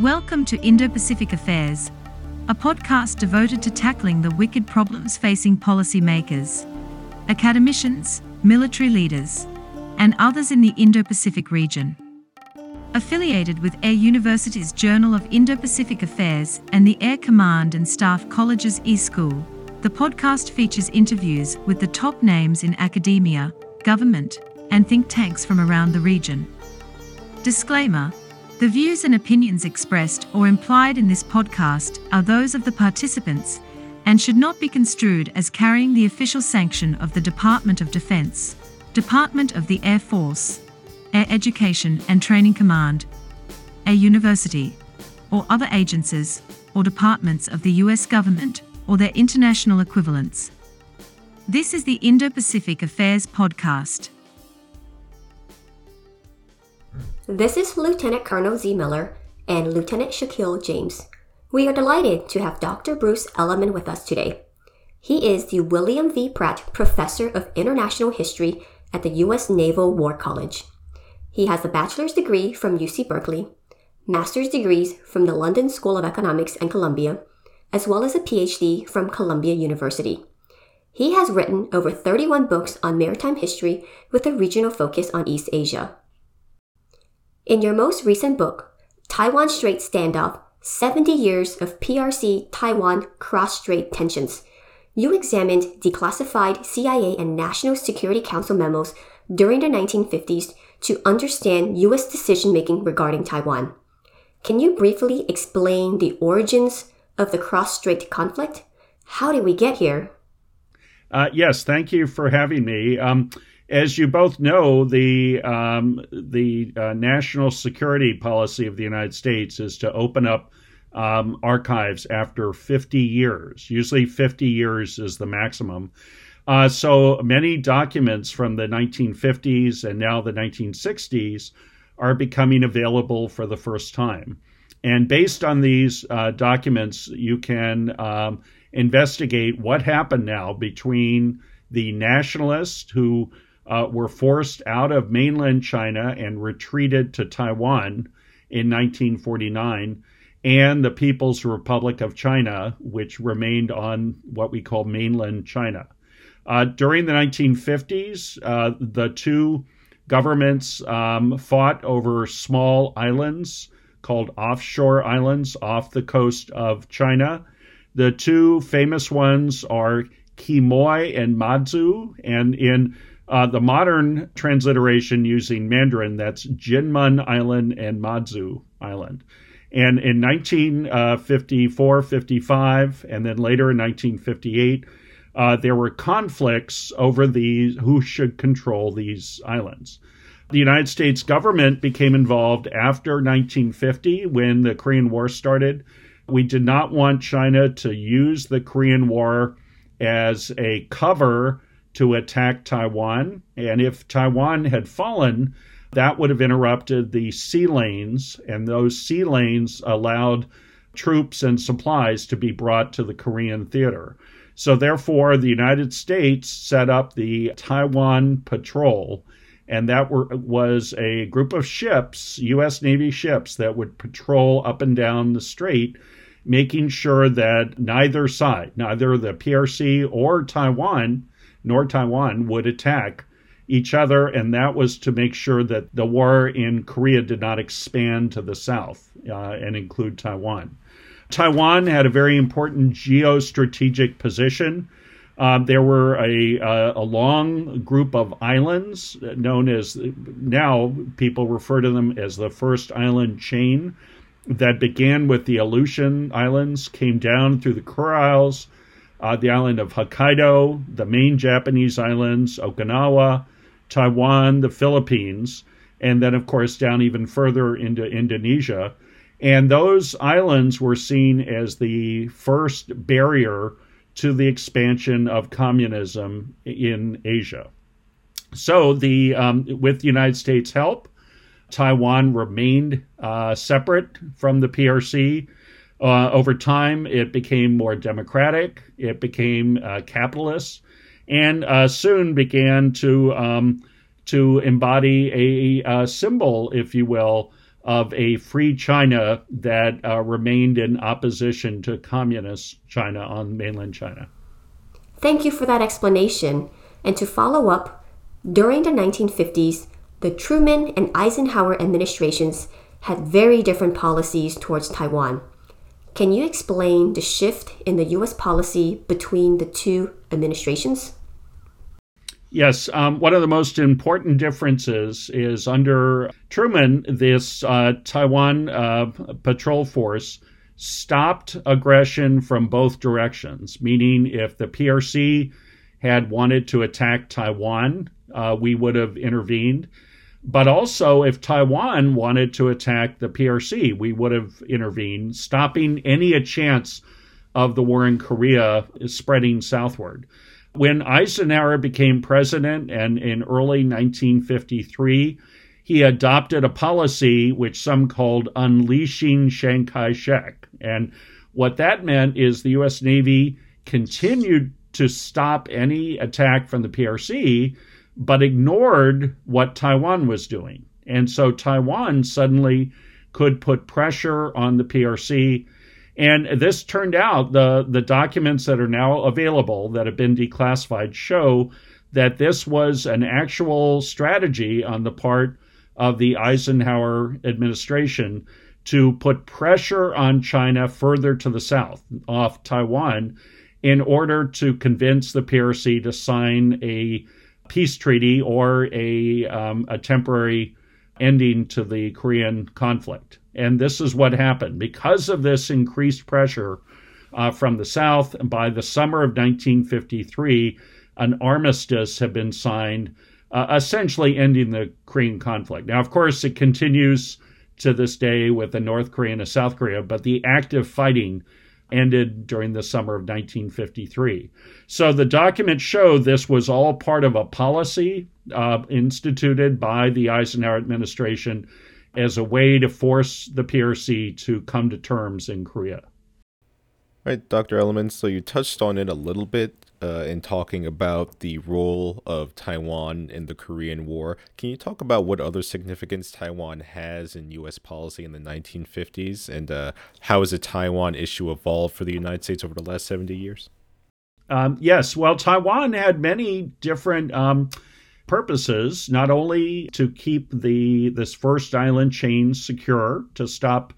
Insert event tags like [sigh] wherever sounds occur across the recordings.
Welcome to Indo Pacific Affairs, a podcast devoted to tackling the wicked problems facing policymakers, academicians, military leaders, and others in the Indo Pacific region. Affiliated with Air University's Journal of Indo Pacific Affairs and the Air Command and Staff College's E School, the podcast features interviews with the top names in academia, government, and think tanks from around the region. Disclaimer The views and opinions expressed or implied in this podcast are those of the participants and should not be construed as carrying the official sanction of the Department of Defense, Department of the Air Force, Air Education and Training Command, a university, or other agencies or departments of the U.S. government or their international equivalents. This is the Indo Pacific Affairs Podcast. This is Lieutenant Colonel Z. Miller and Lieutenant Shaquille James. We are delighted to have Dr. Bruce Elleman with us today. He is the William V. Pratt Professor of International History at the U.S. Naval War College. He has a bachelor's degree from UC Berkeley, master's degrees from the London School of Economics and Columbia, as well as a PhD from Columbia University. He has written over 31 books on maritime history with a regional focus on East Asia. In your most recent book, Taiwan Strait Standoff 70 Years of PRC Taiwan Cross Strait Tensions, you examined declassified CIA and National Security Council memos during the 1950s to understand U.S. decision making regarding Taiwan. Can you briefly explain the origins of the cross strait conflict? How did we get here? Uh, yes, thank you for having me. Um, as you both know, the um, the uh, national security policy of the United States is to open up um, archives after 50 years. Usually, 50 years is the maximum. Uh, so many documents from the 1950s and now the 1960s are becoming available for the first time. And based on these uh, documents, you can um, investigate what happened now between the nationalists who uh, were forced out of mainland China and retreated to Taiwan in 1949, and the People's Republic of China, which remained on what we call mainland China. Uh, during the 1950s, uh, the two governments um, fought over small islands called offshore islands off the coast of China. The two famous ones are Quemoy and Matsu, and in uh, the modern transliteration using Mandarin, that's Jinmen Island and Matsu Island. And in 1954, 55, and then later in 1958, uh, there were conflicts over these who should control these islands. The United States government became involved after 1950 when the Korean War started. We did not want China to use the Korean War as a cover to attack Taiwan. And if Taiwan had fallen, that would have interrupted the sea lanes, and those sea lanes allowed troops and supplies to be brought to the Korean theater. So, therefore, the United States set up the Taiwan Patrol, and that were, was a group of ships, U.S. Navy ships, that would patrol up and down the strait, making sure that neither side, neither the PRC or Taiwan, nor Taiwan would attack each other, and that was to make sure that the war in Korea did not expand to the south uh, and include Taiwan. Taiwan had a very important geostrategic position. Um, there were a, a, a, long group of islands known as now people refer to them as the first island chain that began with the Aleutian Islands, came down through the Kurils, uh, the island of Hokkaido, the main Japanese islands, Okinawa, Taiwan, the Philippines, and then, of course, down even further into Indonesia. And those islands were seen as the first barrier to the expansion of communism in Asia. So, the um, with the United States' help, Taiwan remained uh, separate from the PRC uh, over time, it became more democratic, it became uh, capitalist, and uh, soon began to um, to embody a, a, symbol, if you will, of a free China that uh, remained in opposition to communist China on mainland China. Thank you for that explanation. And to follow up, during the 1950s, the Truman and Eisenhower administrations had very different policies towards Taiwan. Can you explain the shift in the US policy between the two administrations? Yes, um, one of the most important differences is under Truman, this uh, Taiwan uh, patrol force stopped aggression from both directions, meaning if the PRC had wanted to attack Taiwan, uh, we would have intervened. But also, if Taiwan wanted to attack the PRC, we would have intervened, stopping any chance of the war in Korea spreading southward. When Eisenhower became president and in early 1953, he adopted a policy which some called unleashing Chiang Kai shek. And what that meant is the U.S. Navy continued to stop any attack from the PRC, but ignored what Taiwan was doing. And so Taiwan suddenly could put pressure on the PRC and this turned out the the documents that are now available that have been declassified show that this was an actual strategy on the part of the Eisenhower administration to put pressure on China further to the south, off Taiwan, in order to convince the PRC to sign a peace treaty or a, um, a temporary ending to the Korean conflict. And this is what happened. Because of this increased pressure uh, from the South, by the summer of 1953, an armistice had been signed, uh, essentially ending the Korean conflict. Now, of course, it continues to this day with the North Korea and the South Korea, but the active fighting ended during the summer of 1953. So the documents show this was all part of a policy uh, instituted by the Eisenhower administration as a way to force the PRC to come to terms in Korea. Right, Dr. Elleman. So you touched on it a little bit uh, in talking about the role of Taiwan in the Korean War. Can you talk about what other significance Taiwan has in U.S. policy in the 1950s, and uh, how has the Taiwan issue evolved for the United States over the last 70 years? Um, yes, well, Taiwan had many different. Um, purposes, not only to keep the this first island chain secure to stop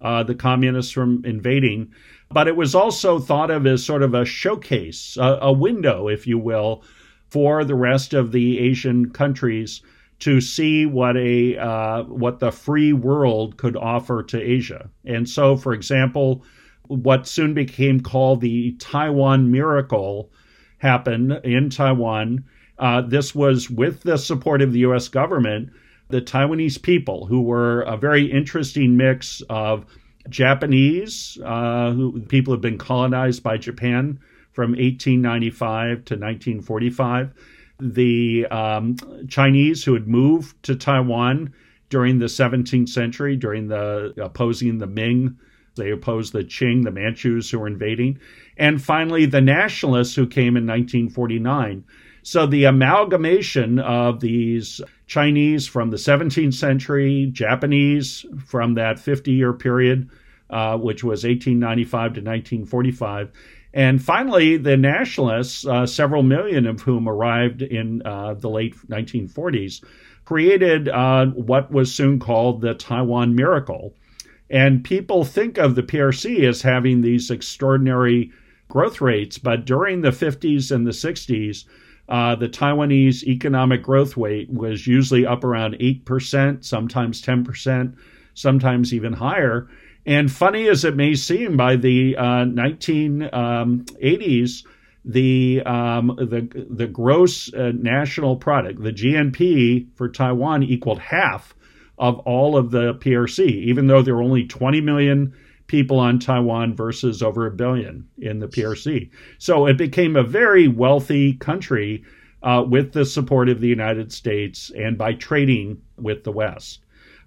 uh, the communists from invading, but it was also thought of as sort of a showcase, a, a window, if you will, for the rest of the Asian countries to see what a uh, what the free world could offer to Asia. And so, for example, what soon became called the Taiwan Miracle happened in Taiwan uh, this was with the support of the U.S. government. The Taiwanese people, who were a very interesting mix of Japanese, uh, who people have been colonized by Japan from 1895 to 1945, the um, Chinese who had moved to Taiwan during the 17th century, during the opposing the Ming. They opposed the Qing, the Manchus who were invading. And finally, the nationalists who came in 1949. So the amalgamation of these Chinese from the 17th century, Japanese from that 50 year period, uh, which was 1895 to 1945, and finally the nationalists, uh, several million of whom arrived in uh, the late 1940s, created uh, what was soon called the Taiwan Miracle. And people think of the PRC as having these extraordinary growth rates, but during the 50s and the 60s, uh, the Taiwanese economic growth rate was usually up around 8%, sometimes 10%, sometimes even higher. And funny as it may seem, by the uh, 1980s, the um, the the gross uh, national product, the GNP for Taiwan, equaled half of all of the PRC, even though there were only 20 million people on Taiwan versus over a billion in the PRC. So it became a very wealthy country uh, with the support of the United States and by trading with the West.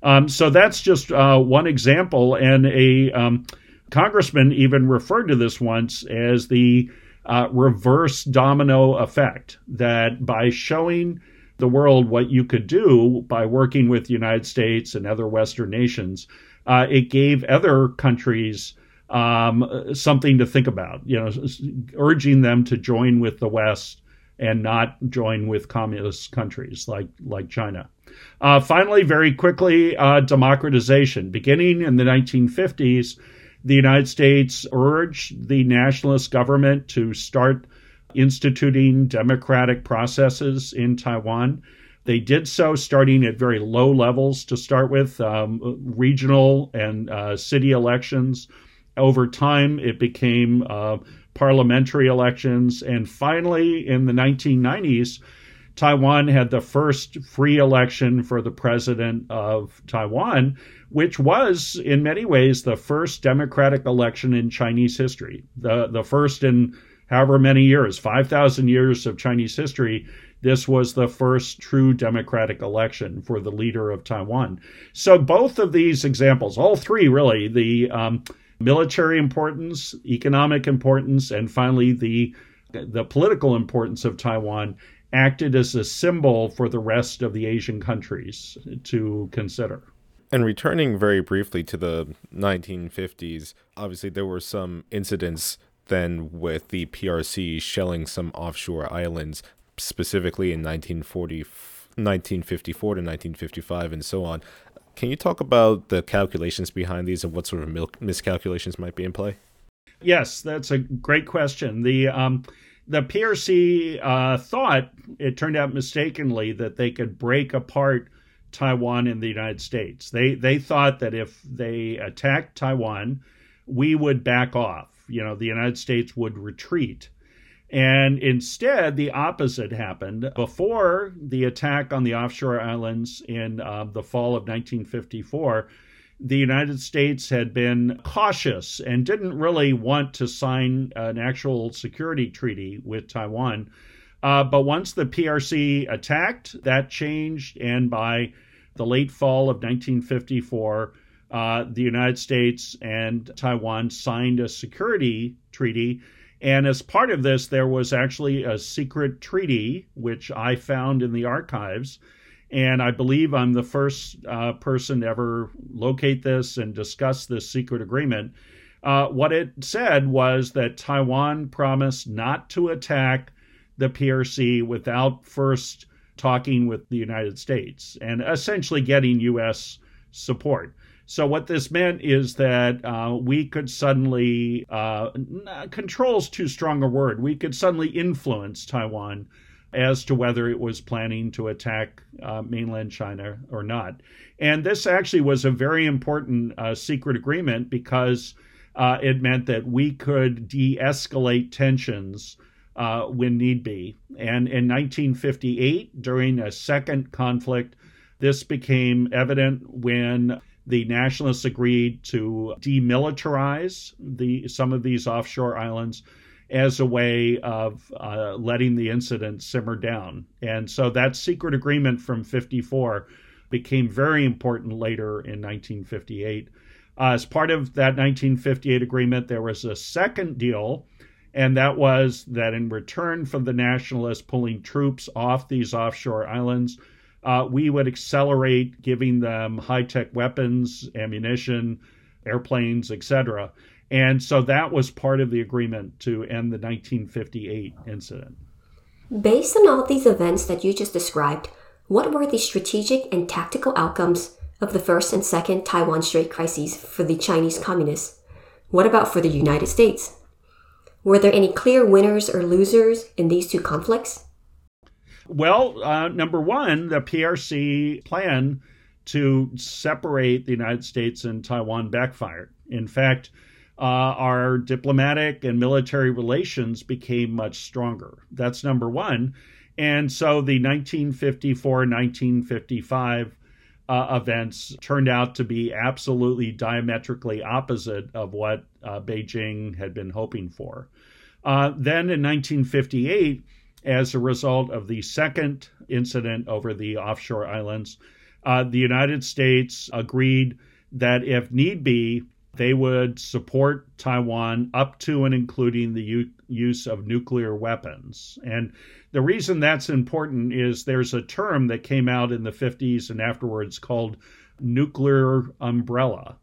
Um, so that's just uh, one example. And a um, congressman even referred to this once as the uh, reverse domino effect that by showing the world what you could do by working with the United States and other Western nations, uh, it gave other countries um, something to think about, you know, urging them to join with the West and not join with communist countries like, like China. Uh, finally, very quickly, uh, democratization. Beginning in the 1950s, the United States urged the nationalist government to start instituting democratic processes in Taiwan. They did so starting at very low levels to start with, um, regional and uh, city elections. Over time, it became uh, parliamentary elections. And finally, in the 1990s, Taiwan had the first free election for the president of Taiwan, which was in many ways the first democratic election in Chinese history. The the first in however many years, 5,000 years of Chinese history, this was the first true democratic election for the leader of Taiwan. So both of these examples, all three really, the um, military importance, economic importance, and finally the the political importance of Taiwan acted as a symbol for the rest of the Asian countries to consider. And returning very briefly to the 1950s, obviously there were some incidents then with the PRC shelling some offshore islands, specifically in 1940, 1954 to 1955 and so on. Can you talk about the calculations behind these and what sort of miscalculations might be in play? Yes, that's a great question. The um, the PRC uh, thought it turned out mistakenly that they could break apart Taiwan and the United States. They they thought that if they attacked Taiwan, we would back off you know, the United States would retreat. And instead, the opposite happened. Before the attack on the offshore islands in uh, the fall of 1954, the United States had been cautious and didn't really want to sign an actual security treaty with Taiwan. Uh, but once the PRC attacked, that changed. And by the late fall of 1954, uh, the United States and Taiwan signed a security treaty. And as part of this, there was actually a secret treaty, which I found in the archives. And I believe I'm the first uh, person to ever locate this and discuss this secret agreement. Uh, what it said was that Taiwan promised not to attack the PRC without first talking with the United States and essentially getting U.S. support. So what this meant is that uh, we could suddenly uh, control's too strong a word. We could suddenly influence Taiwan as to whether it was planning to attack uh, mainland China or not. And this actually was a very important uh, secret agreement because uh, it meant that we could de-escalate tensions. Uh, when need be. And in 1958, during a second conflict, this became evident when the nationalists agreed to demilitarize the some of these offshore islands as a way of uh, letting the incident simmer down. And so that secret agreement from 54 became very important later in 1958. Uh, as part of that 1958 agreement, there was a second deal, and that was that in return for the nationalists pulling troops off these offshore islands, uh, we would accelerate giving them high tech weapons, ammunition, airplanes, etc. And so that was part of the agreement to end the 1958 incident. Based on all these events that you just described, what were the strategic and tactical outcomes of the first and second Taiwan Strait crises for the Chinese communists? What about for the United States? Were there any clear winners or losers in these two conflicts? Well, uh, number one, the PRC plan to separate the United States and Taiwan backfired. In fact, uh, our diplomatic and military relations became much stronger. That's number one. And so the 1954 1955 uh, events turned out to be absolutely diametrically opposite of what uh, Beijing had been hoping for. Uh, then in 1958, as a result of the second incident over the offshore islands. Uh, the United States agreed that if need be, they would support Taiwan up to and including the u- use of nuclear weapons. And the reason that's important is there's a term that came out in the 50s and afterwards called nuclear umbrella.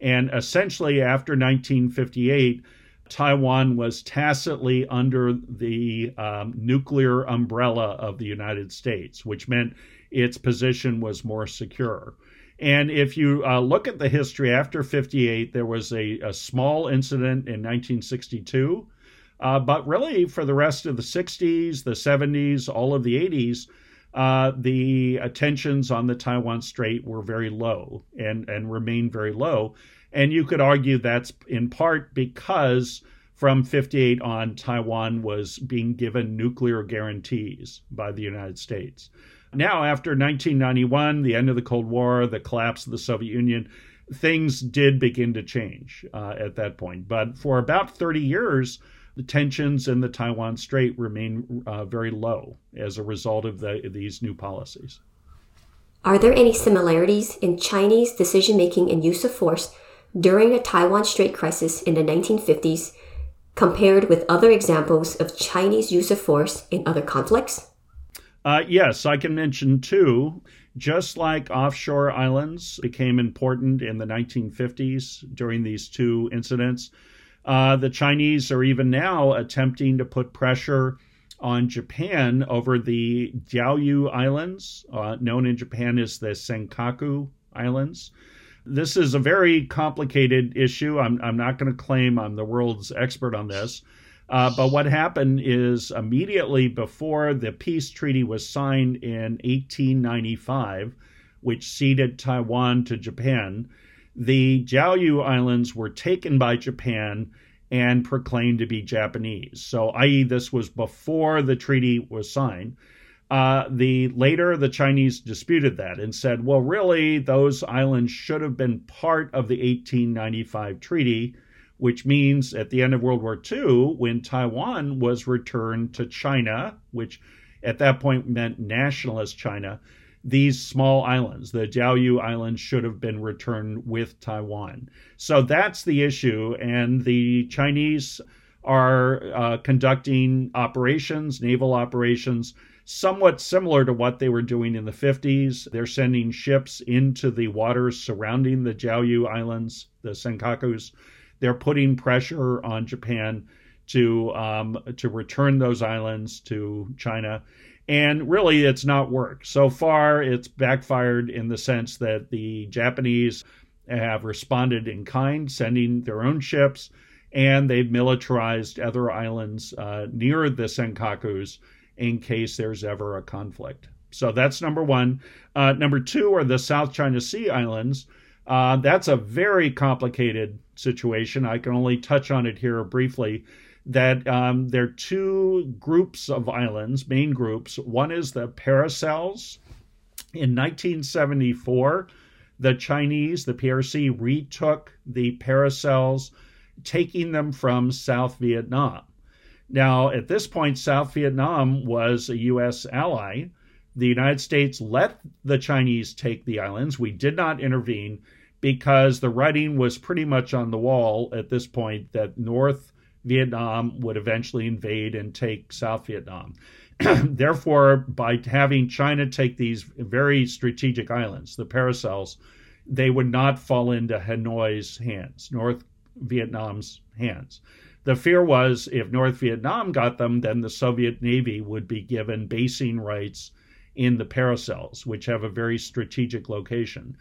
And essentially, after 1958, Taiwan was tacitly under the um, nuclear umbrella of the United States, which meant its position was more secure. And if you uh, look at the history after 58, there was a, a small incident in 1962. Uh, but really, for the rest of the 60s, the 70s, all of the 80s, uh, the tensions on the Taiwan Strait were very low and, and remain very low. And you could argue that's in part because from 58 on, Taiwan was being given nuclear guarantees by the United States. Now, after 1991, the end of the Cold War, the collapse of the Soviet Union, things did begin to change uh, at that point. But for about 30 years, the tensions in the Taiwan Strait remain uh, very low as a result of the, these new policies. Are there any similarities in Chinese decision making and use of force during the Taiwan Strait crisis in the 1950s compared with other examples of Chinese use of force in other conflicts? Uh, yes, I can mention two. Just like offshore islands became important in the 1950s during these two incidents, uh, the Chinese are even now attempting to put pressure on Japan over the Diaoyu Islands, uh, known in Japan as the Senkaku Islands. This is a very complicated issue. I'm, I'm not going to claim I'm the world's expert on this. Uh, but what happened is immediately before the peace treaty was signed in 1895, which ceded Taiwan to Japan, the Diaoyu Islands were taken by Japan and proclaimed to be Japanese. So, i.e., this was before the treaty was signed. Uh, the later the Chinese disputed that and said, well, really, those islands should have been part of the 1895 treaty which means at the end of World War II, when Taiwan was returned to China, which at that point meant nationalist China, these small islands, the Diaoyu Islands, should have been returned with Taiwan. So that's the issue. And the Chinese are uh, conducting operations, naval operations, somewhat similar to what they were doing in the 50s. They're sending ships into the waters surrounding the Diaoyu Islands, the Senkakus, they're putting pressure on Japan to um, to return those islands to China. And really, it's not worked. So far, it's backfired in the sense that the Japanese have responded in kind, sending their own ships, and they've militarized other islands uh, near the Senkakus in case there's ever a conflict. So that's number one. Uh, number two are the South China Sea islands. Uh, that's a very complicated situation. I can only touch on it here briefly. That um, there are two groups of islands, main groups. One is the Paracels. In 1974, the Chinese, the PRC, retook the Paracels, taking them from South Vietnam. Now, at this point, South Vietnam was a U.S. ally. The United States let the Chinese take the islands. We did not intervene because the writing was pretty much on the wall at this point that North Vietnam would eventually invade and take South Vietnam. [clears throat] Therefore, by having China take these very strategic islands, the Paracels, they would not fall into Hanoi's hands, North Vietnam's hands. The fear was if North Vietnam got them, then the Soviet Navy would be given basing rights in the Paracels, which have a very strategic location.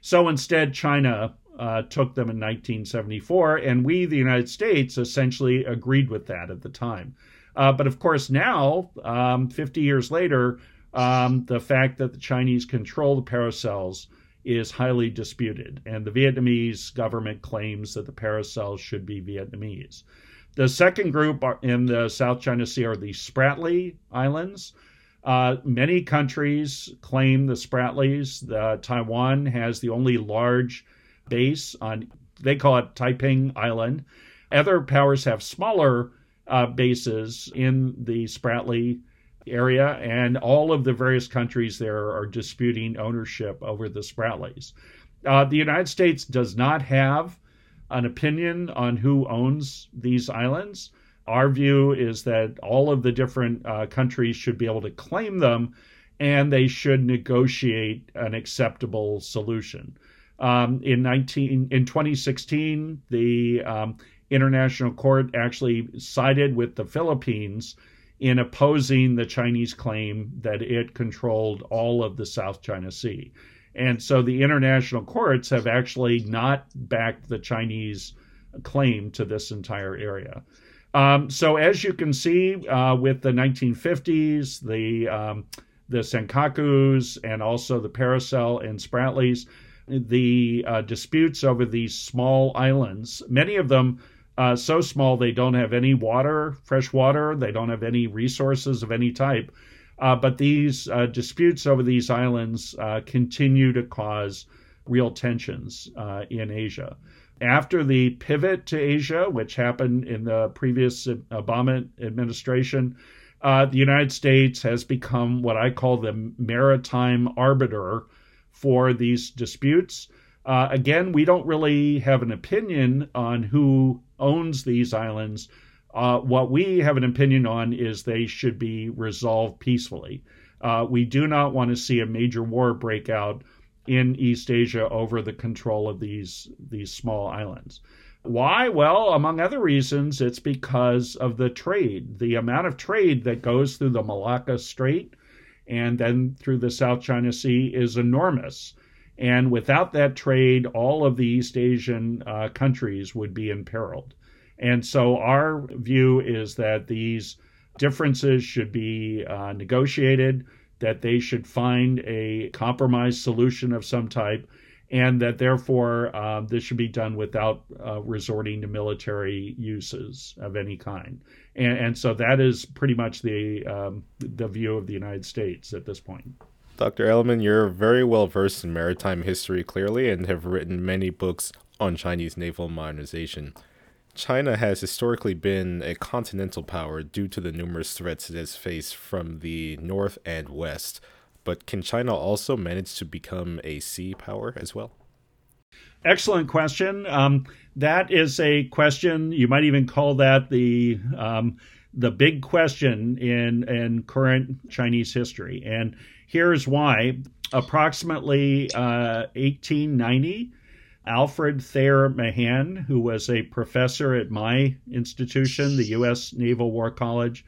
So instead, China uh, took them in 1974, and we, the United States, essentially agreed with that at the time. Uh, but of course, now, um, 50 years later, um, the fact that the Chinese control the paracels is highly disputed, and the Vietnamese government claims that the paracels should be Vietnamese. The second group in the South China Sea are the Spratly Islands. Uh, many countries claim the Spratlys. Taiwan has the only large base on, they call it Taiping Island. Other powers have smaller uh, bases in the Spratly area, and all of the various countries there are disputing ownership over the Spratlys. Uh, the United States does not have an opinion on who owns these islands. Our view is that all of the different uh, countries should be able to claim them and they should negotiate an acceptable solution. Um, in 19 in 2016, the um, International Court actually sided with the Philippines in opposing the Chinese claim that it controlled all of the South China Sea. And so the international courts have actually not backed the Chinese claim to this entire area. Um, so as you can see, uh, with the 1950s, the um, the Senkakus and also the Paracel and Spratlys, the uh, disputes over these small islands, many of them uh, so small they don't have any water, fresh water, they don't have any resources of any type. Uh, but these uh, disputes over these islands uh, continue to cause real tensions uh, in Asia. After the pivot to Asia, which happened in the previous Obama administration, uh, the United States has become what I call the maritime arbiter for these disputes. Uh, again, we don't really have an opinion on who owns these islands. Uh, what we have an opinion on is they should be resolved peacefully. Uh, we do not want to see a major war break out in East Asia over the control of these these small islands. Why? Well, among other reasons, it's because of the trade. The amount of trade that goes through the Malacca Strait and then through the South China Sea is enormous. And without that trade, all of the East Asian uh, countries would be imperiled. And so our view is that these differences should be uh, negotiated, that they should find a compromise solution of some type, and that therefore uh, this should be done without uh, resorting to military uses of any kind. And, and so that is pretty much the um, the view of the United States at this point. Dr. Elleman, you're very well versed in maritime history, clearly, and have written many books on Chinese naval modernization. China has historically been a continental power due to the numerous threats it has faced from the north and west. But can China also manage to become a sea power as well? Excellent question. Um, that is a question you might even call that the um, the big question in in current Chinese history, and here's why. Approximately uh, 1890, Alfred Thayer Mahan, who was a professor at my institution, the U.S. Naval War College,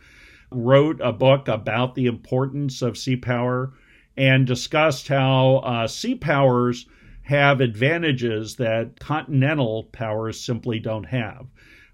wrote a book about the importance of sea power and discussed how uh, sea powers have advantages that continental powers simply don't have.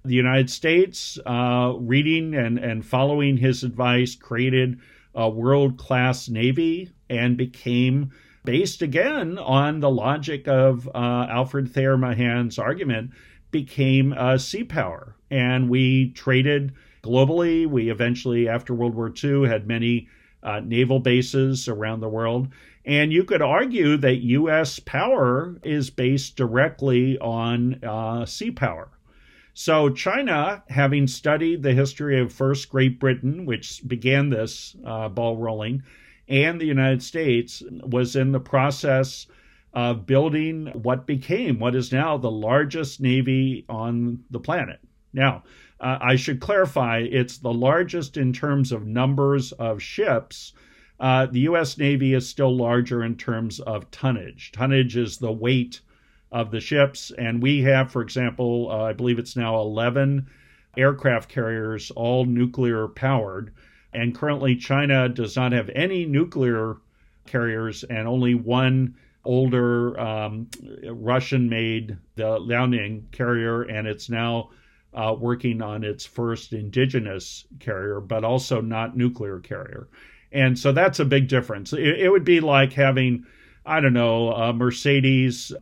The United States, uh, reading and, and following his advice, created a world class navy and became based again on the logic of uh, Alfred Thayer Mahan's argument, became a sea power. And we traded globally. We eventually, after World War II, had many uh, naval bases around the world. And you could argue that U.S. power is based directly on uh, sea power. So, China, having studied the history of first Great Britain, which began this uh, ball rolling, and the United States was in the process of building what became what is now the largest navy on the planet. Now, uh, I should clarify it's the largest in terms of numbers of ships. Uh, the U.S. Navy is still larger in terms of tonnage. Tonnage is the weight of the ships, and we have, for example, uh, I believe it's now 11 aircraft carriers, all nuclear powered. And currently, China does not have any nuclear carriers and only one older um, Russian made, the Liaoning carrier, and it's now uh, working on its first indigenous carrier, but also not nuclear carrier. And so that's a big difference. It, it would be like having, I don't know, a Mercedes,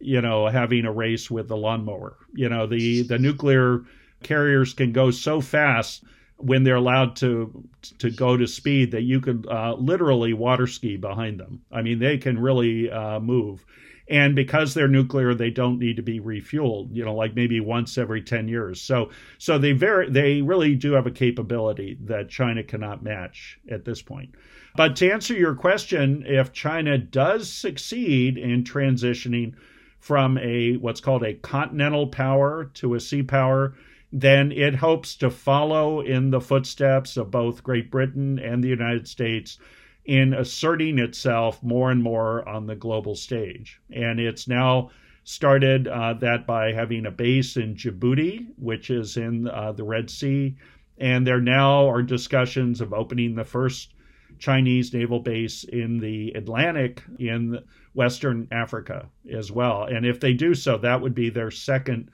you know, having a race with the lawnmower. You know, the, the nuclear carriers can go so fast when they're allowed to to go to speed that you could uh, literally water ski behind them. I mean, they can really uh, move, and because they're nuclear, they don't need to be refueled. You know, like maybe once every ten years. So so they very they really do have a capability that China cannot match at this point. But to answer your question, if China does succeed in transitioning from a what's called a continental power to a sea power, then it hopes to follow in the footsteps of both Great Britain and the United States in asserting itself more and more on the global stage. And it's now started uh, that by having a base in Djibouti, which is in uh, the Red Sea. And there now are discussions of opening the first Chinese naval base in the Atlantic in Western Africa as well. And if they do so, that would be their second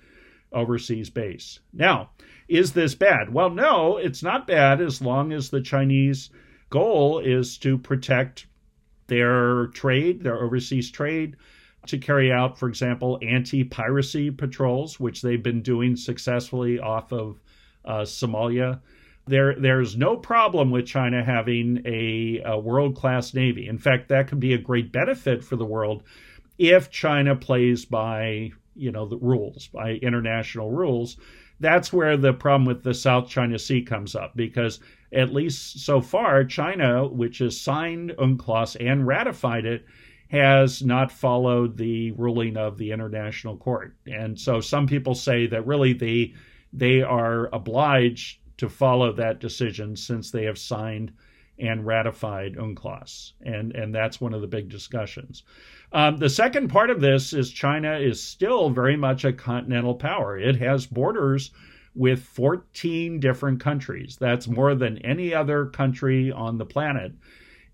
overseas base. Now, is this bad? Well, no, it's not bad as long as the Chinese goal is to protect their trade, their overseas trade, to carry out, for example, anti piracy patrols, which they've been doing successfully off of uh, Somalia. There, there's no problem with China having a, a world class navy. In fact, that could be a great benefit for the world if China plays by you know the rules, by international rules. That's where the problem with the South China Sea comes up because at least so far, China, which has signed UNCLOS and ratified it, has not followed the ruling of the International Court. And so some people say that really they they are obliged to follow that decision since they have signed and ratified UNCLOS. And, and that's one of the big discussions. Um, the second part of this is China is still very much a continental power. It has borders with 14 different countries. That's more than any other country on the planet.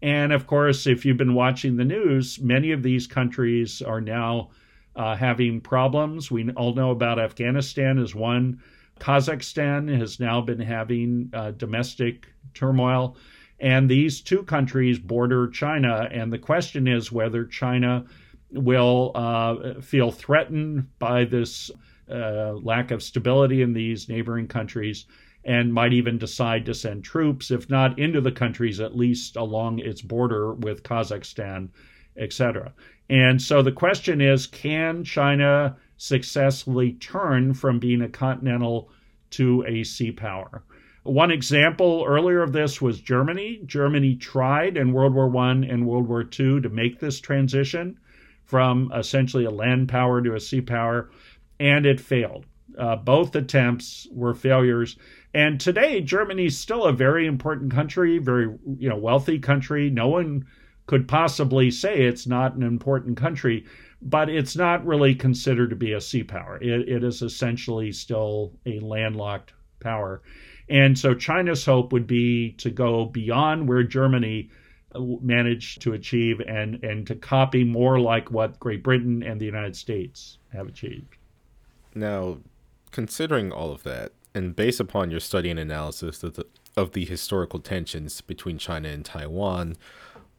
And of course, if you've been watching the news, many of these countries are now uh, having problems. We all know about Afghanistan as one. Kazakhstan has now been having uh, domestic turmoil. And these two countries border China. And the question is whether China will uh, feel threatened by this uh, lack of stability in these neighboring countries and might even decide to send troops, if not into the countries, at least along its border with Kazakhstan, etc. And so the question is can China successfully turn from being a continental to a sea power? One example earlier of this was Germany. Germany tried in World War I and World War II to make this transition from essentially a land power to a sea power and it failed. Uh, both attempts were failures. And today, Germany is still a very important country, very you know wealthy country. No one could possibly say it's not an important country, but it's not really considered to be a sea power. It, it is essentially still a landlocked power. And so China's hope would be to go beyond where Germany uh, managed to achieve and, and to copy more like what Great Britain and the United States have achieved. Now, considering all of that, and based upon your study and analysis of the, of the historical tensions between China and Taiwan,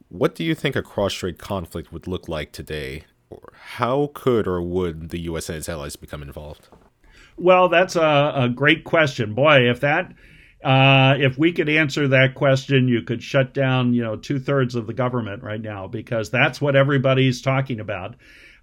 what do you think a cross-strait conflict would look like today? Or how could or would the U.S. and its allies become involved? Well, that's a, a great question. Boy, if that uh, if we could answer that question, you could shut down, you know, two thirds of the government right now because that's what everybody's talking about.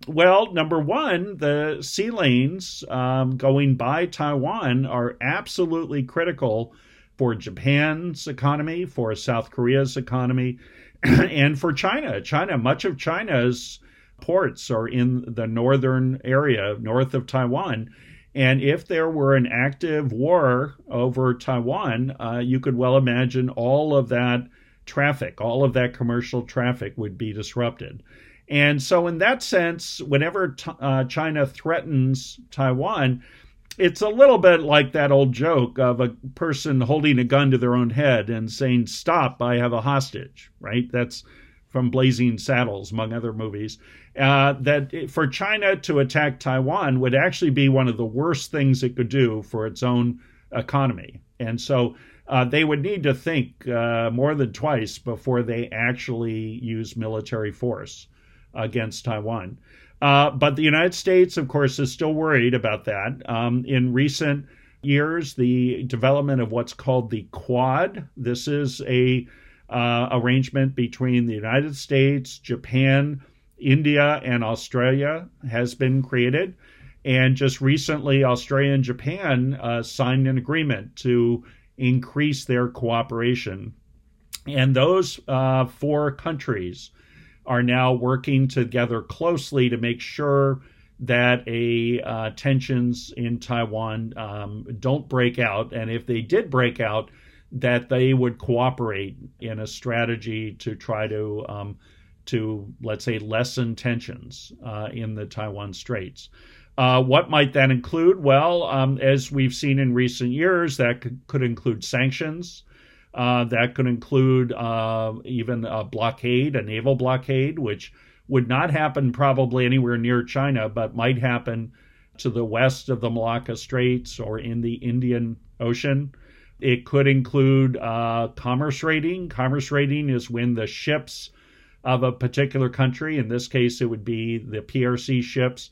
Well, number one, the sea lanes um, going by Taiwan are absolutely critical for Japan's economy, for South Korea's economy, [clears throat] and for China. China, much of China's ports are in the northern area, north of Taiwan. And if there were an active war over Taiwan, uh, you could well imagine all of that traffic, all of that commercial traffic would be disrupted. And so, in that sense, whenever uh, China threatens Taiwan, it's a little bit like that old joke of a person holding a gun to their own head and saying, Stop, I have a hostage, right? That's from Blazing Saddles, among other movies. Uh, that for China to attack Taiwan would actually be one of the worst things it could do for its own economy. And so uh, they would need to think uh, more than twice before they actually use military force against Taiwan. Uh, but the United States, of course, is still worried about that. Um, in recent years, the development of what's called the Quad. This is a uh, arrangement between the United States, Japan, India, and Australia has been created. And just recently, Australia and Japan uh, signed an agreement to increase their cooperation. And those uh, four countries are now working together closely to make sure that a uh, tensions in Taiwan um, don't break out, and if they did break out, that they would cooperate in a strategy to try to um, to let's say lessen tensions uh, in the Taiwan Straits. Uh, what might that include? Well, um, as we've seen in recent years, that could, could include sanctions. Uh, that could include uh, even a blockade, a naval blockade, which would not happen probably anywhere near China, but might happen to the west of the Malacca Straits or in the Indian Ocean. It could include uh, commerce raiding. Commerce raiding is when the ships of a particular country, in this case, it would be the PRC ships,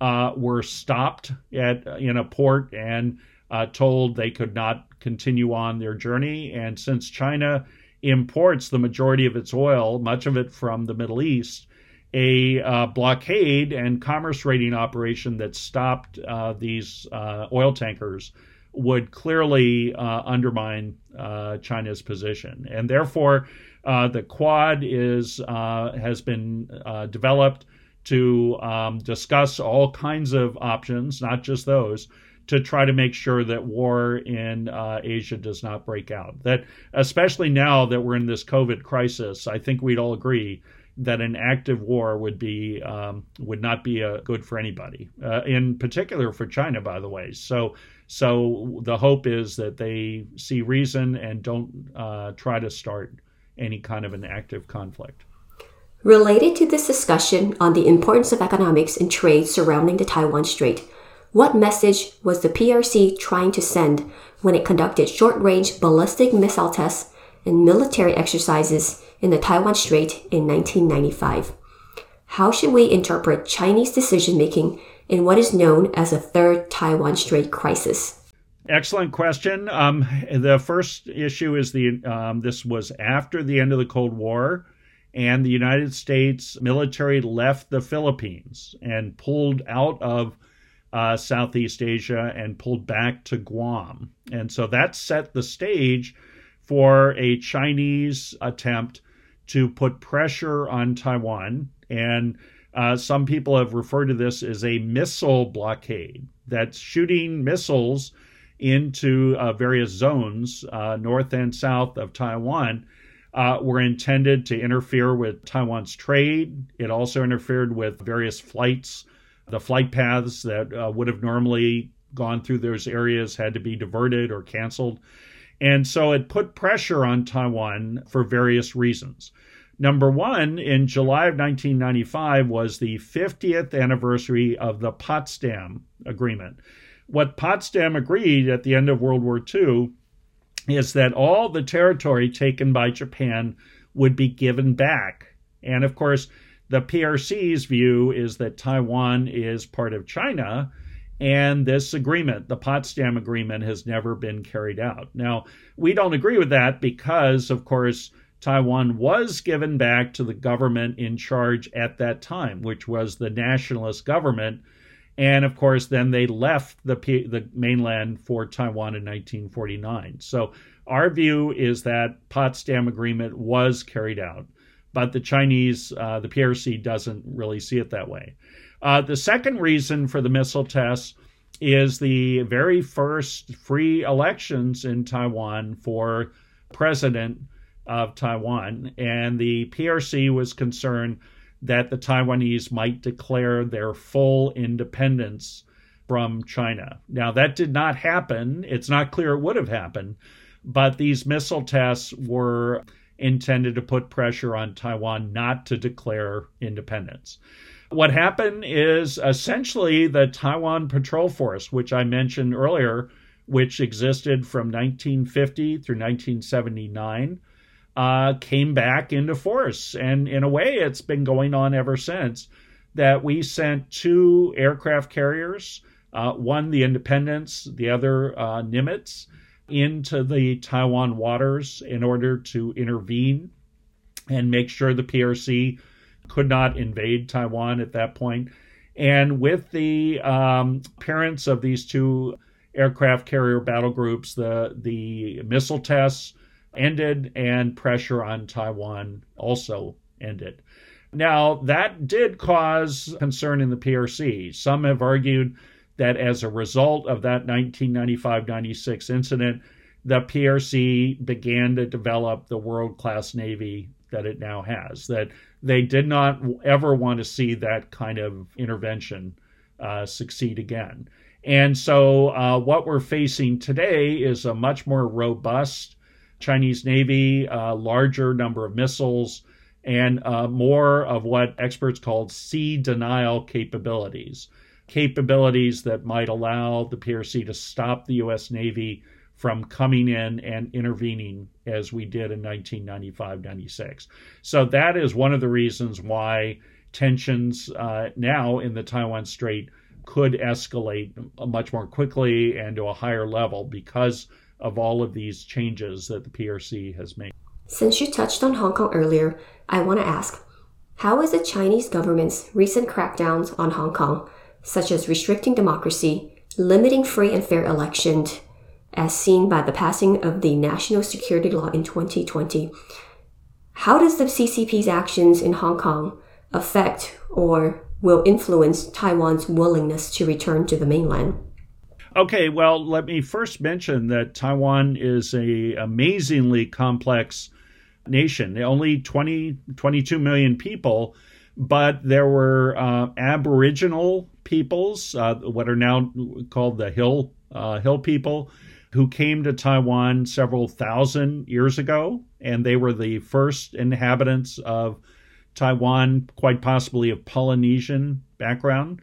uh, were stopped at in a port and uh, told they could not continue on their journey. And since China imports the majority of its oil, much of it from the Middle East, a uh, blockade and commerce raiding operation that stopped uh, these uh, oil tankers would clearly uh, undermine uh, China's position, and therefore uh, the Quad is has been developed to um, discuss all kinds of options, not just those, to try to make sure that war in uh, Asia does not break out. That, especially now that we're in this COVID crisis, I think we'd all agree that an active war would be um, would not be uh, good for anybody, uh, in particular for China, by the way. So, so the hope is that they see reason and don't uh, try to start any kind of an active conflict. Related to this discussion on the importance of economics and trade surrounding the Taiwan Strait, what message was the PRC trying to send when it conducted short range ballistic missile tests and military exercises in the Taiwan Strait in 1995? How should we interpret Chinese decision making in what is known as a third Taiwan Strait crisis? Excellent question. Um, the first issue is the um, this was after the end of the Cold War, and the United States military left the Philippines and pulled out of uh, Southeast Asia and pulled back to Guam. And so that set the stage for a Chinese attempt to put pressure on Taiwan. And uh, some people have referred to this as a missile blockade that's shooting missiles into uh, various zones, uh, north and south of Taiwan. Uh, were intended to interfere with Taiwan's trade. It also interfered with various flights the flight paths that uh, would have normally gone through those areas had to be diverted or canceled. And so it put pressure on Taiwan for various reasons. Number one, in July of 1995 was the 50th anniversary of the Potsdam Agreement. What Potsdam agreed at the end of World War II is that all the territory taken by Japan would be given back. And of course, the PRC's view is that Taiwan is part of China, and this agreement, the Potsdam Agreement, has never been carried out. Now, we don't agree with that because, of course, Taiwan was given back to the government in charge at that time, which was the nationalist government. And of course, then they left the, the mainland for Taiwan in 1949. So our view is that Potsdam Agreement was carried out but the Chinese, uh, the PRC doesn't really see it that way. Uh, the second reason for the missile tests is the very first free elections in Taiwan for president of Taiwan, and the PRC was concerned that the Taiwanese might declare their full independence from China. Now, that did not happen. It's not clear it would have happened, but these missile tests were intended to put pressure on Taiwan not to declare independence. What happened is essentially the Taiwan Patrol Force, which I mentioned earlier, which existed from 1950 through 1979, uh, came back into force. And in a way, it's been going on ever since. That we sent two aircraft carriers, uh, one the Independence, the other uh, Nimitz, into the Taiwan waters in order to intervene and make sure the PRC could not invade Taiwan at that point. And with the um, appearance of these two aircraft carrier battle groups, the the missile tests ended and pressure on Taiwan also ended. Now, that did cause concern in the PRC. Some have argued that as a result of that 1995 96 incident, the PRC began to develop the world class Navy that it now has. That they did not ever want to see that kind of intervention uh, succeed again. And so, uh, what we're facing today is a much more robust Chinese Navy, a larger number of missiles, and uh, more of what experts called sea denial capabilities. Capabilities that might allow the PRC to stop the U.S. Navy from coming in and intervening as we did in 1995 96. So that is one of the reasons why tensions uh, now in the Taiwan Strait could escalate much more quickly and to a higher level because of all of these changes that the PRC has made. Since you touched on Hong Kong earlier, I want to ask how is the Chinese government's recent crackdowns on Hong Kong, such as restricting democracy, limiting free and fair elections, as seen by the passing of the National Security Law in 2020. How does the CCP's actions in Hong Kong affect or will influence Taiwan's willingness to return to the mainland? Okay, well, let me first mention that Taiwan is a amazingly complex nation. Only 20, 22 million people, but there were uh, Aboriginal peoples, uh, what are now called the Hill uh, Hill people, who came to Taiwan several thousand years ago, and they were the first inhabitants of Taiwan, quite possibly of Polynesian background.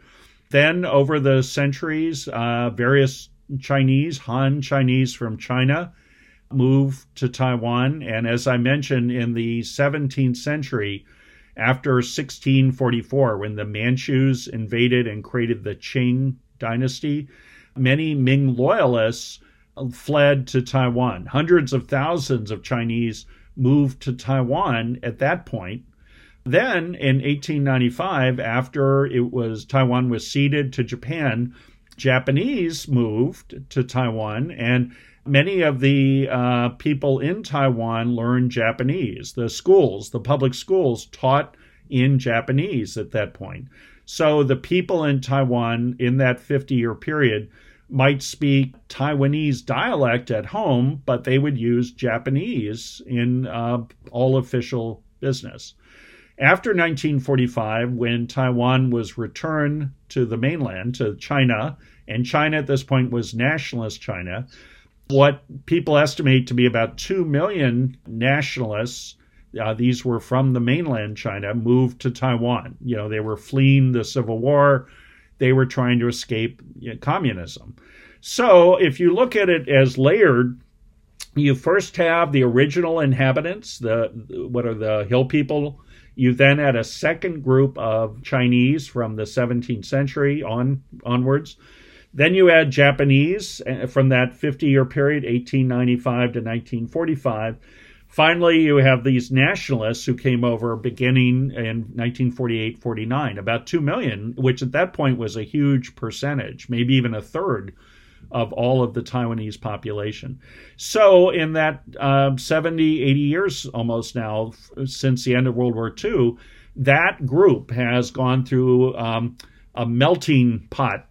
Then, over the centuries, uh, various Chinese, Han Chinese from China, moved to Taiwan. And as I mentioned, in the 17th century, after 1644, when the Manchus invaded and created the Qing dynasty, many Ming loyalists fled to Taiwan. Hundreds of thousands of Chinese moved to Taiwan at that point. Then in 1895, after it was Taiwan was ceded to Japan, Japanese moved to Taiwan, and many of the uh, people in Taiwan learned Japanese. The schools, the public schools, taught in Japanese at that point. So the people in Taiwan in that 50 year period might speak Taiwanese dialect at home, but they would use Japanese in uh, all official business. After 1945, when Taiwan was returned to the mainland, to China, and China at this point was nationalist China, what people estimate to be about 2 million nationalists, uh, these were from the mainland China, moved to Taiwan. You know, they were fleeing the Civil War they were trying to escape you know, communism. So if you look at it as layered, you first have the original inhabitants, the what are the hill people. You then had a second group of Chinese from the 17th century on onwards. Then you had Japanese uh, from that 50 year period, 1895 to 1945. Finally, you have these nationalists who came over beginning in 1948 49, about 2 million, which at that point was a huge percentage, maybe even a third of all of the Taiwanese population. So, in that uh, 70, 80 years almost now, since the end of World War II, that group has gone through um, a melting pot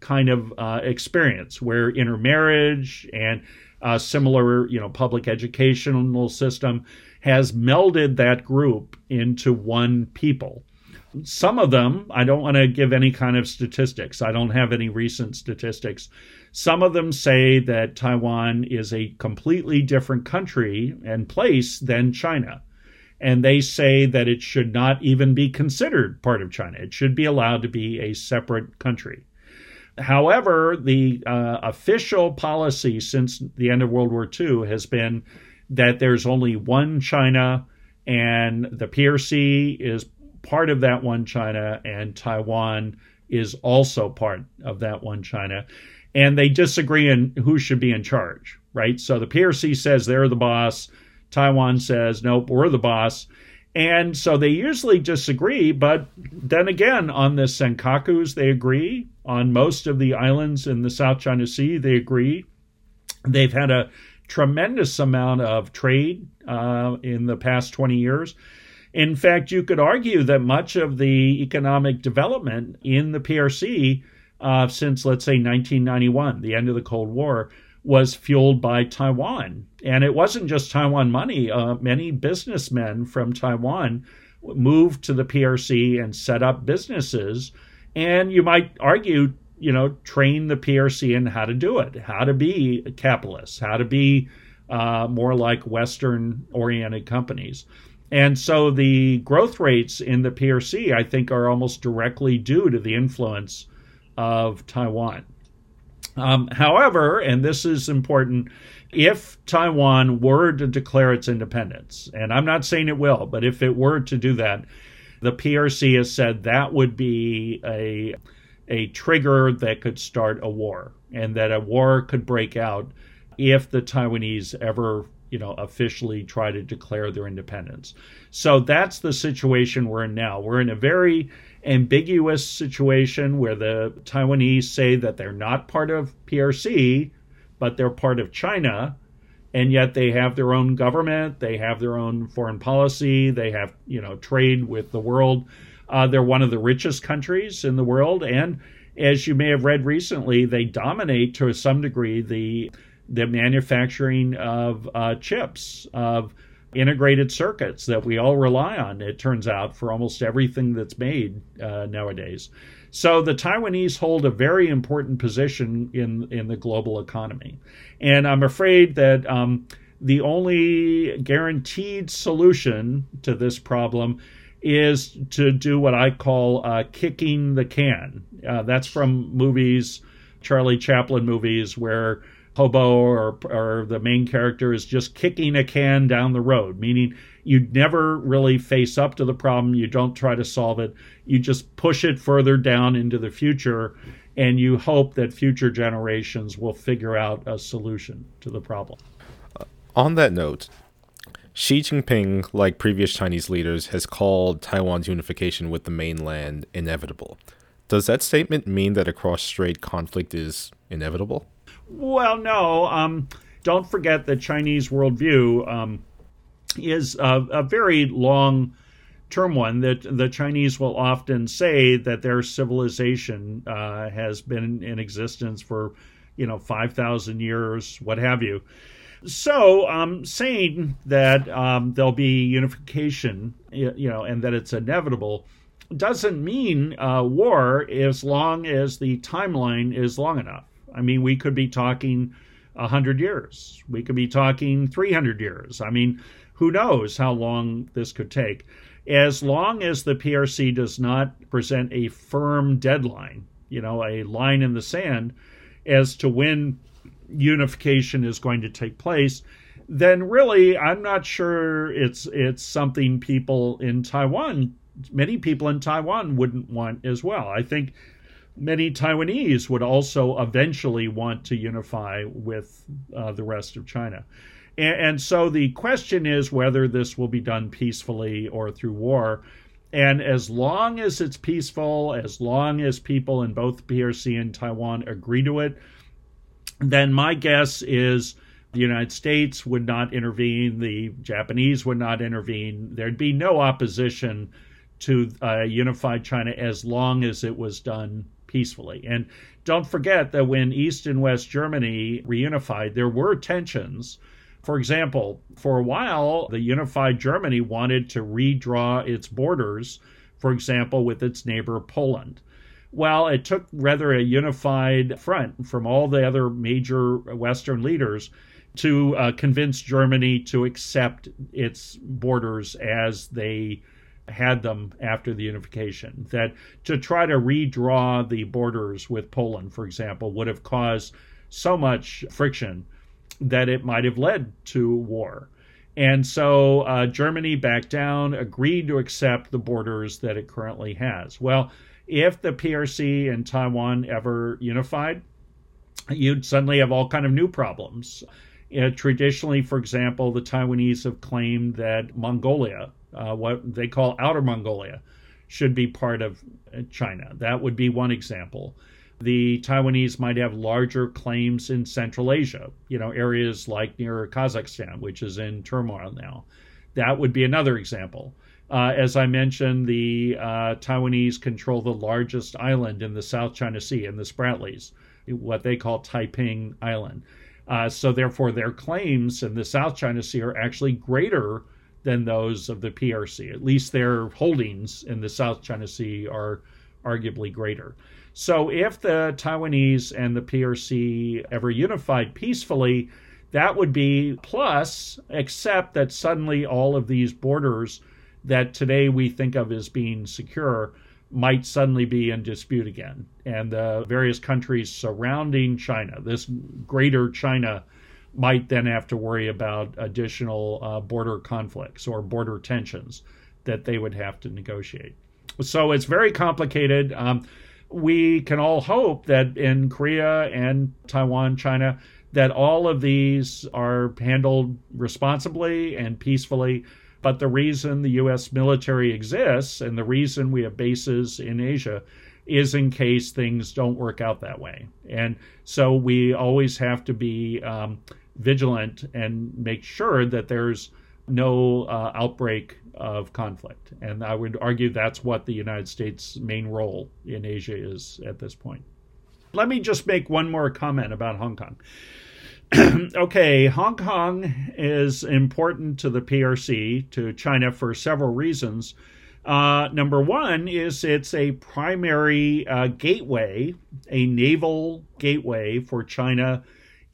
kind of uh, experience where intermarriage and uh, similar, you know, public educational system has melded that group into one people. Some of them, I don't want to give any kind of statistics. I don't have any recent statistics. Some of them say that Taiwan is a completely different country and place than China. And they say that it should not even be considered part of China. It should be allowed to be a separate country. However, the uh, official policy since the end of World War II has been that there's only one China, and the PRC is part of that one China, and Taiwan is also part of that one China. And they disagree on who should be in charge, right? So the PRC says they're the boss. Taiwan says, nope, we're the boss. And so they usually disagree, but then again, on the Senkakus, they agree. On most of the islands in the South China Sea, they agree. They've had a tremendous amount of trade uh, in the past 20 years. In fact, you could argue that much of the economic development in the PRC uh, since, let's say, 1991, the end of the Cold War, was fueled by Taiwan. And it wasn't just Taiwan money. Uh, many businessmen from Taiwan moved to the PRC and set up businesses. And you might argue, you know, train the PRC in how to do it, how to be capitalists, how to be uh, more like Western oriented companies. And so the growth rates in the PRC, I think, are almost directly due to the influence of Taiwan. Um, however, and this is important, if Taiwan were to declare its independence, and I'm not saying it will, but if it were to do that, the PRC has said that would be a a trigger that could start a war, and that a war could break out if the Taiwanese ever, you know, officially try to declare their independence. So that's the situation we're in now. We're in a very ambiguous situation where the Taiwanese say that they're not part of PRC, but they're part of China, and yet they have their own government, they have their own foreign policy, they have you know trade with the world. Uh, they're one of the richest countries in the world, and as you may have read recently, they dominate to some degree the the manufacturing of uh, chips of integrated circuits that we all rely on, it turns out, for almost everything that's made uh, nowadays. So the Taiwanese hold a very important position in, in the global economy. And I'm afraid that um, the only guaranteed solution to this problem is to do what I call uh, kicking the can. Uh, that's from movies, Charlie Chaplin movies, where hobo or, or the main character is just kicking a can down the road, meaning you never really face up to the problem. You don't try to solve it. You just push it further down into the future, and you hope that future generations will figure out a solution to the problem. Uh, on that note, Xi Jinping, like previous Chinese leaders, has called Taiwan's unification with the mainland inevitable. Does that statement mean that a cross strait conflict is inevitable? Well, no. Um, don't forget that Chinese worldview um, is a, a, very long term one that the Chinese will often say that their civilization uh, has been in existence for, you know, 5,000 years, what have you. So, um, saying that um, there'll be unification, you know, and that it's inevitable doesn't mean uh, war as long as the timeline is long enough. I mean, we could be talking 100 years. We could be talking 300 years. I mean, who knows how long this could take. As long as the PRC does not present a firm deadline, you know, a line in the sand as to when unification is going to take place, then really I'm not sure it's it's something people in Taiwan many people in Taiwan wouldn't want as well. I think many Taiwanese would also eventually want to unify with uh, the rest of China. And, and, so the question is whether this will be done peacefully or through war. And as long as it's peaceful, as long as people in both PRC and Taiwan agree to it, then my guess is the United States would not intervene, the Japanese would not intervene. There'd be no opposition to uh, unified China as long as it was done peacefully. And don't forget that when East and West Germany reunified, there were tensions. For example, for a while, the unified Germany wanted to redraw its borders, for example, with its neighbor Poland. Well, it took rather a unified front from all the other major Western leaders to uh, convince Germany to accept its borders as they had them after the unification. That to try to redraw the borders with Poland, for example, would have caused so much friction that it might have led to war. And so uh, Germany backed down, agreed to accept the borders that it currently has. Well, if the PRC and Taiwan ever unified, you'd suddenly have all kind of new problems. Uh, traditionally, for example, the Taiwanese have claimed that Mongolia uh, what they call Outer Mongolia, should be part of uh, China. That would be one example. The Taiwanese might have larger claims in Central Asia, you know, areas like near Kazakhstan, which is in turmoil now. That would be another example. Uh, as I mentioned, the uh, Taiwanese control the largest island in the South China Sea, in the Spratlys, what they call Taiping Island. Uh, so, therefore, their claims in the South China Sea are actually greater than those of the PRC. At least their holdings in the South China Sea are arguably greater. So, if the Taiwanese and the PRC ever unified peacefully, that would be plus, except that suddenly all of these borders that today we think of as being secure might suddenly be in dispute again. And the various countries surrounding China, this greater China, might then have to worry about additional uh, border conflicts or border tensions that they would have to negotiate. So it's very complicated. Um, we can all hope that in Korea and Taiwan, China, that all of these are handled responsibly and peacefully but the reason the U.S. military exists and the reason we have bases in Asia is in case things don't work out that way. And so we always have to be um, vigilant and make sure that there's no uh, outbreak of conflict. And I would argue that's what the United States' main role in Asia is at this point. Let me just make one more comment about Hong Kong. [clears throat] okay, Hong Kong is important to the PRC, to China, for several reasons. Uh, number one is it's a primary uh, gateway, a naval gateway for China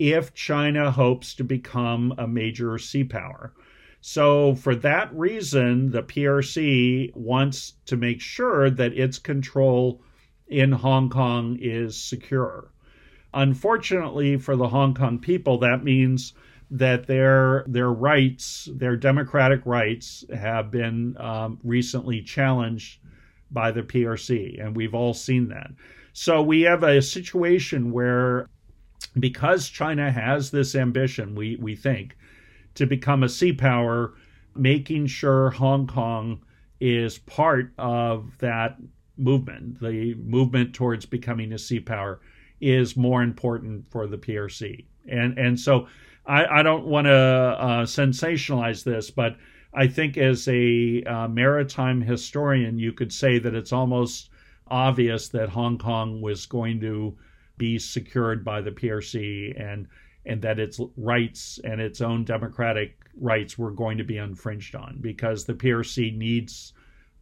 if China hopes to become a major sea power. So, for that reason, the PRC wants to make sure that its control in Hong Kong is secure. Unfortunately for the Hong Kong people, that means that their their rights, their democratic rights, have been um, recently challenged by the PRC, and we've all seen that. So we have a situation where, because China has this ambition, we we think, to become a sea power, making sure Hong Kong is part of that movement, the movement towards becoming a sea power is more important for the PRC. And and so I, I don't want to uh, sensationalize this, but I think as a uh, maritime historian, you could say that it's almost obvious that Hong Kong was going to be secured by the PRC and and that its rights and its own democratic rights were going to be infringed on because the PRC needs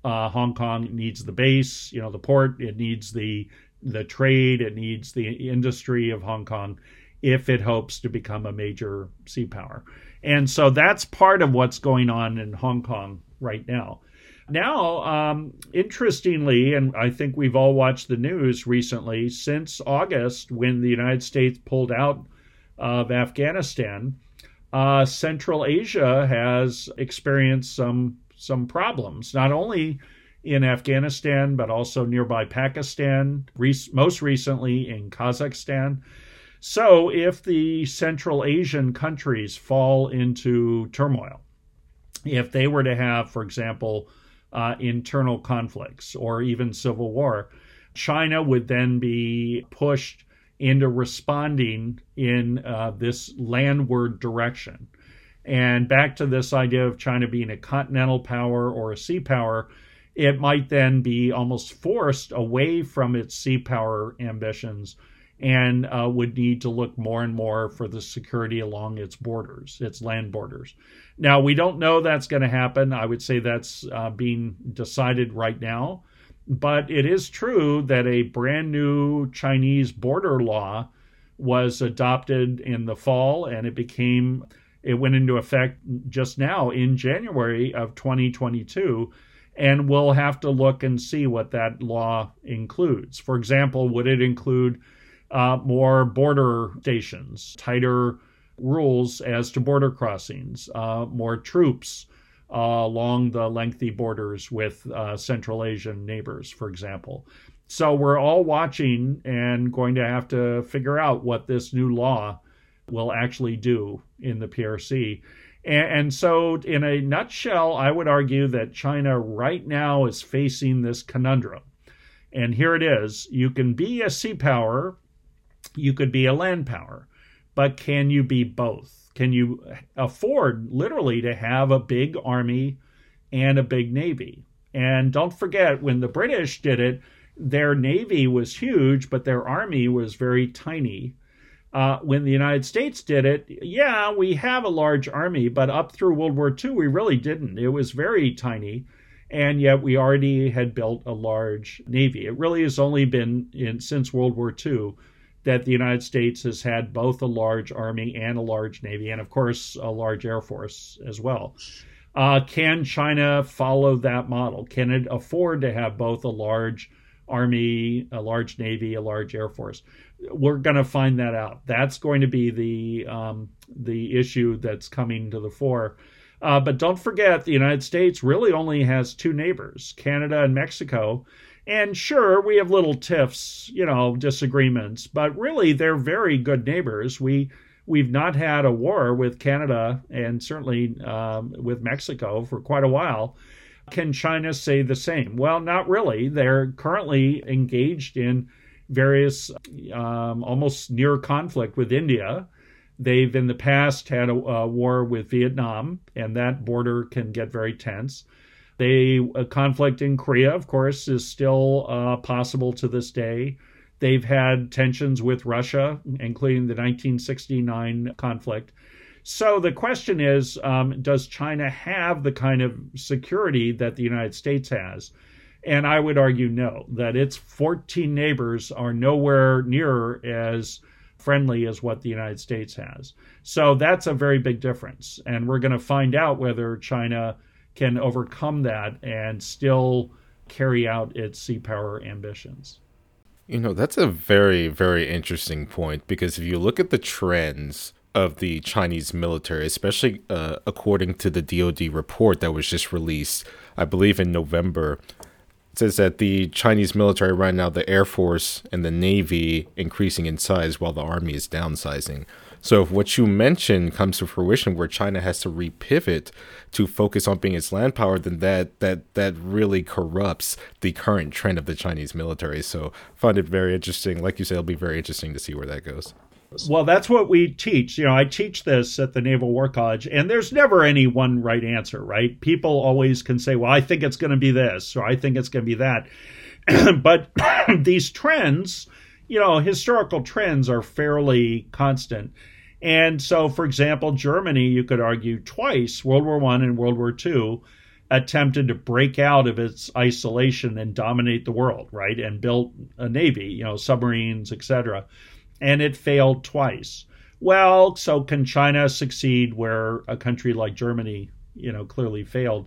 uh, Hong Kong needs the base, you know, the port, it needs the the trade, it needs the industry of Hong Kong if it hopes to become a major sea power. And so that's part of what's going on in Hong Kong right now. Now, um, interestingly, and I think we've all watched the news recently, since August, when the United States pulled out of Afghanistan, uh, Central Asia has experienced some some problems. Not only in Afghanistan, but also nearby Pakistan, most recently in Kazakhstan. So, if the Central Asian countries fall into turmoil, if they were to have, for example, uh, internal conflicts or even civil war, China would then be pushed into responding in uh, this landward direction. And back to this idea of China being a continental power or a sea power, it might then be almost forced away from its sea power ambitions and uh, would need to look more and more for the security along its borders, its land borders. Now, we don't know that's going to happen. I would say that's uh, being decided right now. But it is true that a brand new Chinese border law was adopted in the fall and it became, it went into effect just now in January of 2022 and we'll have to look and see what that law includes. For example, would it include uh, more border stations, tighter rules as to border crossings, uh, more troops uh, along the lengthy borders with uh, Central Asian neighbors, for example? So we're all watching and going to have to figure out what this new law will actually do in the PRC. And, and so, in a nutshell, I would argue that China right now is facing this conundrum. And here it is you can be a sea power, you could be a land power, but can you be both? Can you afford literally to have a big army and a big navy. And don't forget, when the British did it, their navy was huge, but their army was very tiny. Uh, when the United States did it, yeah, we have a large army, but up through World War II, we really didn't. It was very tiny, and yet we already had built a large navy. It really has only been in since World War II that the United States has had both a large army and a large navy, and of course, a large air force as well. Uh, can China follow that model? Can it afford to have both a large army, a large navy, a large air force? We're going to find that out. That's going to be the um, the issue that's coming to the fore. Uh, but don't forget, the United States really only has two neighbors, Canada and Mexico. And sure, we have little tiffs, you know, disagreements, but really they're very good neighbors. We we've not had a war with Canada and certainly um, with Mexico for quite a while. Can China say the same? Well, not really. They're currently engaged in various um, almost near conflict with India. They've in the past had a, a, war with Vietnam, and that border can get very tense. They a conflict in Korea, of course, is still uh, possible to this day. They've had tensions with Russia, including the 1969 conflict. So the question is um, Does China have the kind of security that the United States has? And I would argue no, that its 14 neighbors are nowhere near as friendly as what the United States has. So that's a very big difference. And we're going to find out whether China can overcome that and still carry out its sea power ambitions. You know, that's a very, very interesting point because if you look at the trends of the Chinese military, especially uh, according to the DoD report that was just released, I believe in November, it says that the Chinese military right now, the Air Force and the Navy increasing in size while the Army is downsizing. So if what you mentioned comes to fruition, where China has to repivot to focus on being its land power, then that that that really corrupts the current trend of the Chinese military. So find it very interesting. Like you said, it'll be very interesting to see where that goes. Well, that's what we teach. You know, I teach this at the Naval War College, and there's never any one right answer, right? People always can say, well, I think it's going to be this, or I think it's going to be that. [clears throat] but [clears throat] these trends, you know, historical trends are fairly constant. And so, for example, Germany, you could argue twice, World War One and World War Two, attempted to break out of its isolation and dominate the world, right? And built a navy, you know, submarines, etc. And it failed twice. Well, so can China succeed where a country like Germany, you know, clearly failed?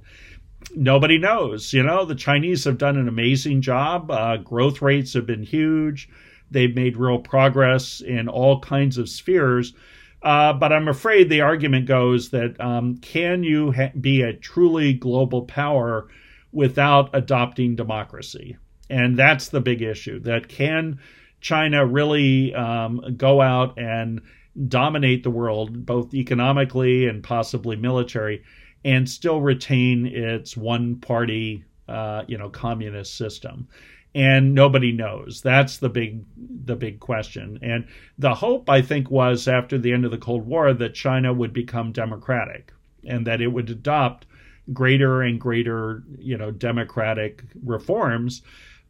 Nobody knows. You know, the Chinese have done an amazing job. Uh, growth rates have been huge. They've made real progress in all kinds of spheres. Uh, but I'm afraid the argument goes that um, can you ha- be a truly global power without adopting democracy? And that's the big issue. That can China really um, go out and dominate the world, both economically and possibly military, and still retain its one party, uh, you know, communist system? and nobody knows. That's the big the big question. And the hope I think was after the end of the Cold War that China would become democratic and that it would adopt greater and greater, you know, democratic reforms.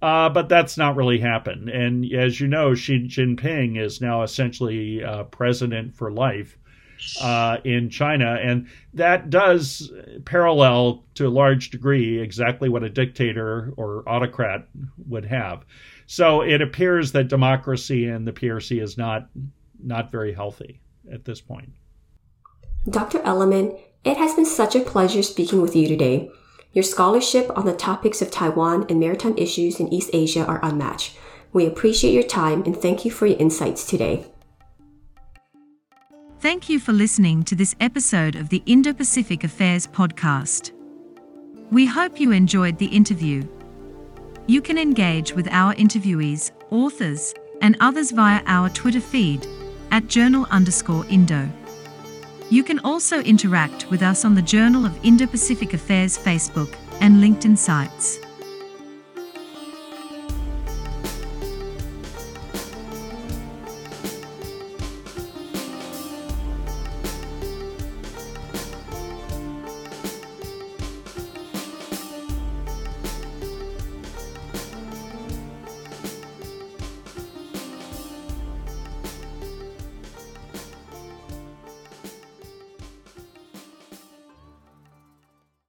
Uh, but that's not really happened. And as you know, Xi Jinping is now essentially uh, president for life uh, in China, and that does parallel to a large degree exactly what a dictator or autocrat would have. So it appears that democracy in the PRC is not not very healthy at this point. Dr. Elleman, it has been such a pleasure speaking with you today. Your scholarship on the topics of Taiwan and maritime issues in East Asia are unmatched. We appreciate your time and thank you for your insights today. Thank you for listening to this episode of the Indo Pacific Affairs podcast. We hope you enjoyed the interview. You can engage with our interviewees, authors, and others via our Twitter feed at journal underscore Indo. You can also interact with us on the Journal of Indo Pacific Affairs Facebook and LinkedIn sites.